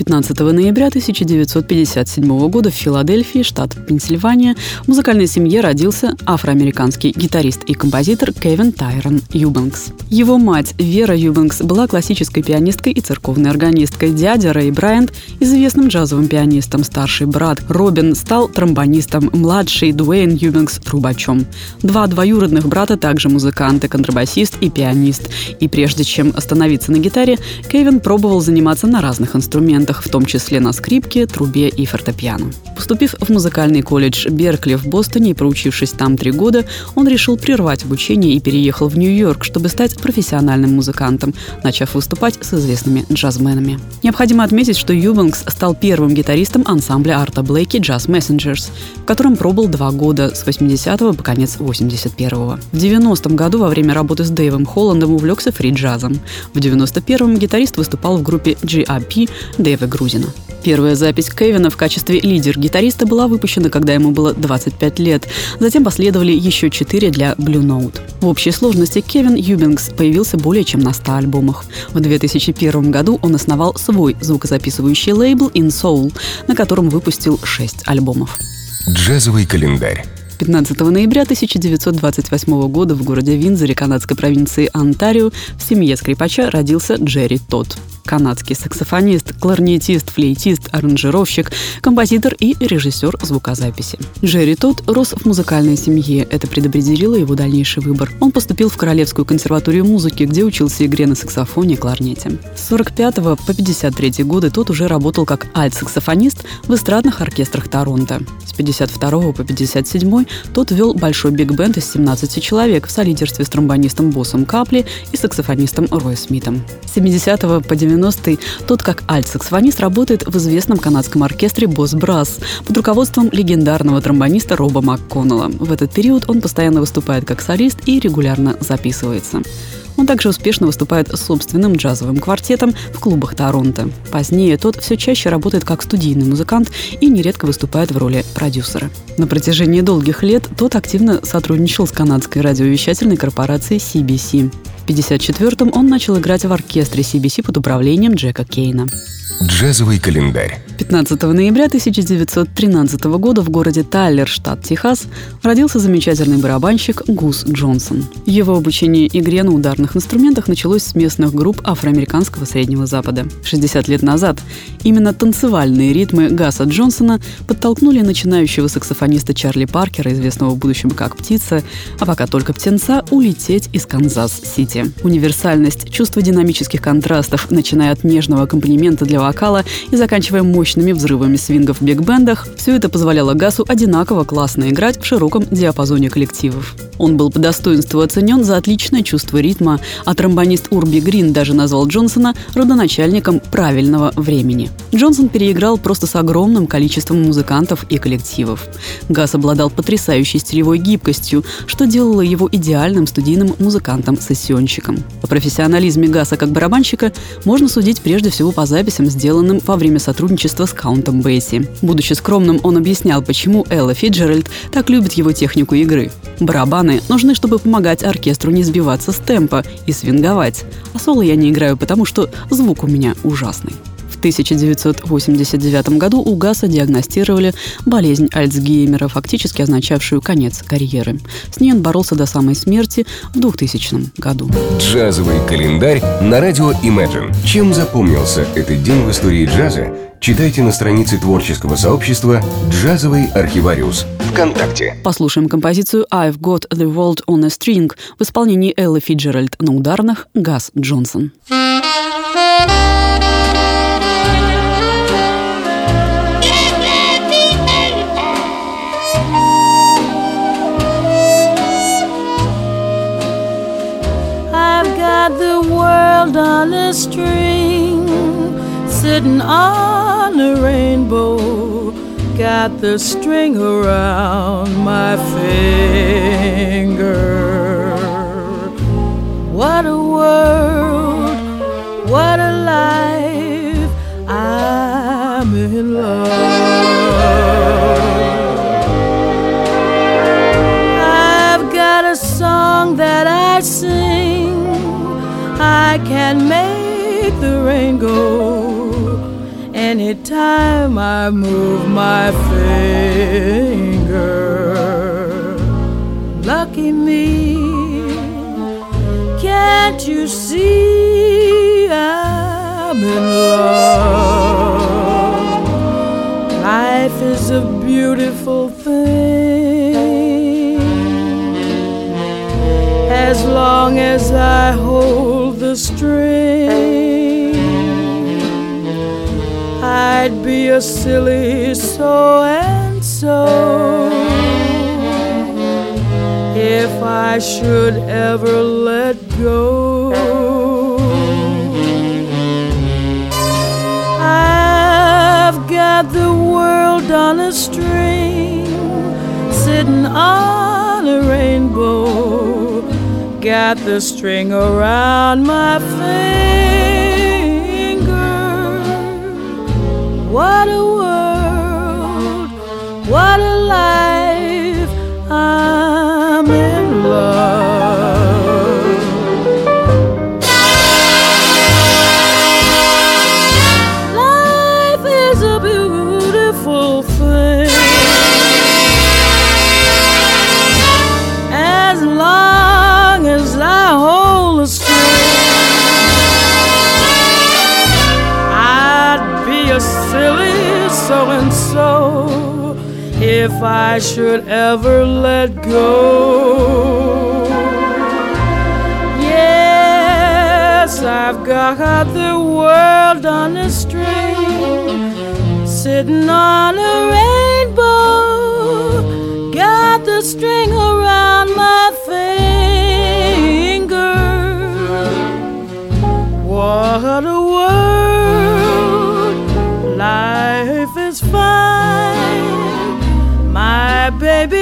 15 ноября 1957 года в Филадельфии, штат Пенсильвания, в музыкальной семье родился афроамериканский гитарист и композитор Кевин Тайрон Юбанкс. Его мать Вера Юбанкс была классической пианисткой и церковной органисткой. Дядя Рэй Брайант – известным джазовым пианистом. Старший брат Робин стал тромбонистом, младший Дуэйн Юбанкс – трубачом. Два двоюродных брата также музыканты, контрабасист и пианист. И прежде чем остановиться на гитаре, Кевин пробовал заниматься на разных инструментах инструментах, в том числе на скрипке, трубе и фортепиано. Поступив в музыкальный колледж Беркли в Бостоне и проучившись там три года, он решил прервать обучение и переехал в Нью-Йорк, чтобы стать профессиональным музыкантом, начав выступать с известными джазменами. Необходимо отметить, что Юбанкс стал первым гитаристом ансамбля Арта Блейки «Jazz Messengers», в котором пробыл два года, с 80 по конец 81-го. В 90-м году во время работы с Дэйвом Холландом увлекся фри-джазом. В 91-м гитарист выступал в группе GRP Дэйв Дэйва Грузина. Первая запись Кевина в качестве лидер-гитариста была выпущена, когда ему было 25 лет. Затем последовали еще четыре для Blue Note. В общей сложности Кевин Юбингс появился более чем на 100 альбомах. В 2001 году он основал свой звукозаписывающий лейбл In Soul, на котором выпустил 6 альбомов. Джазовый календарь. 15 ноября 1928 года в городе Винзоре канадской провинции Онтарио в семье скрипача родился Джерри Тодд канадский саксофонист, кларнетист, флейтист, аранжировщик, композитор и режиссер звукозаписи. Джерри Тот рос в музыкальной семье. Это предопределило его дальнейший выбор. Он поступил в Королевскую консерваторию музыки, где учился игре на саксофоне и кларнете. С 45 по 53 годы тот уже работал как альт-саксофонист в эстрадных оркестрах Торонто. С 52 по 57 тот вел большой биг-бенд из 17 человек в солидерстве с тромбонистом Боссом Капли и саксофонистом Рой Смитом. С 70 по 90 90-й тот, как альт-саксофонист, работает в известном канадском оркестре «Босс Брас» под руководством легендарного тромбониста Роба МакКоннелла. В этот период он постоянно выступает как солист и регулярно записывается. Он также успешно выступает с собственным джазовым квартетом в клубах Торонто. Позднее тот все чаще работает как студийный музыкант и нередко выступает в роли продюсера. На протяжении долгих лет тот активно сотрудничал с канадской радиовещательной корпорацией CBC. 1954-м он начал играть в оркестре CBC под управлением Джека Кейна. Джазовый календарь. 15 ноября 1913 года в городе Тайлер, штат Техас, родился замечательный барабанщик Гус Джонсон. Его обучение игре на ударных инструментах началось с местных групп афроамериканского Среднего Запада. 60 лет назад именно танцевальные ритмы Гаса Джонсона подтолкнули начинающего саксофониста Чарли Паркера, известного в будущем как «Птица», а пока только «Птенца», улететь из Канзас-Сити. Универсальность, чувство динамических контрастов, начиная от нежного аккомпанемента для вокала и заканчивая мощными взрывами свингов в биг-бендах, все это позволяло Гасу одинаково классно играть в широком диапазоне коллективов. Он был по достоинству оценен за отличное чувство ритма, а тромбонист Урби Грин даже назвал Джонсона родоначальником правильного времени. Джонсон переиграл просто с огромным количеством музыкантов и коллективов. Гас обладал потрясающей стилевой гибкостью, что делало его идеальным студийным музыкантом-сессионщиком. О профессионализме Гаса как барабанщика можно судить прежде всего по записям, сделанным во время сотрудничества с Каунтом Бейси. Будучи скромным, он объяснял, почему Элла Фиджеральд так любит его технику игры. Барабаны нужны, чтобы помогать оркестру не сбиваться с темпа и свинговать. А соло я не играю, потому что звук у меня ужасный. В 1989 году у Гаса диагностировали болезнь Альцгеймера, фактически означавшую конец карьеры. С ней он боролся до самой смерти в 2000 году. Джазовый календарь на радио Imagine. Чем запомнился этот день в истории джаза, читайте на странице творческого сообщества «Джазовый архивариус» ВКонтакте. Послушаем композицию «I've Got the World on a String» в исполнении Эллы Фиджеральд на ударных Газ Джонсон. I've twelve dollar string, sitting on a rainbow. Got the string around my finger. What a world, what a life. I'm in love. I've got a song that I sing the rain go anytime I move my finger. Lucky me, can't you see I'm in love? Life is a beautiful thing as long as I hold string. I'd be a silly so and so if I should ever let go. I've got the world on a string, sitting on a rainbow. Got the string around my finger. What a world, what a So if I should ever let go. Yes, I've got the world on a string, sitting on a rainbow, got the string around my finger. What a world! Life is fine baby.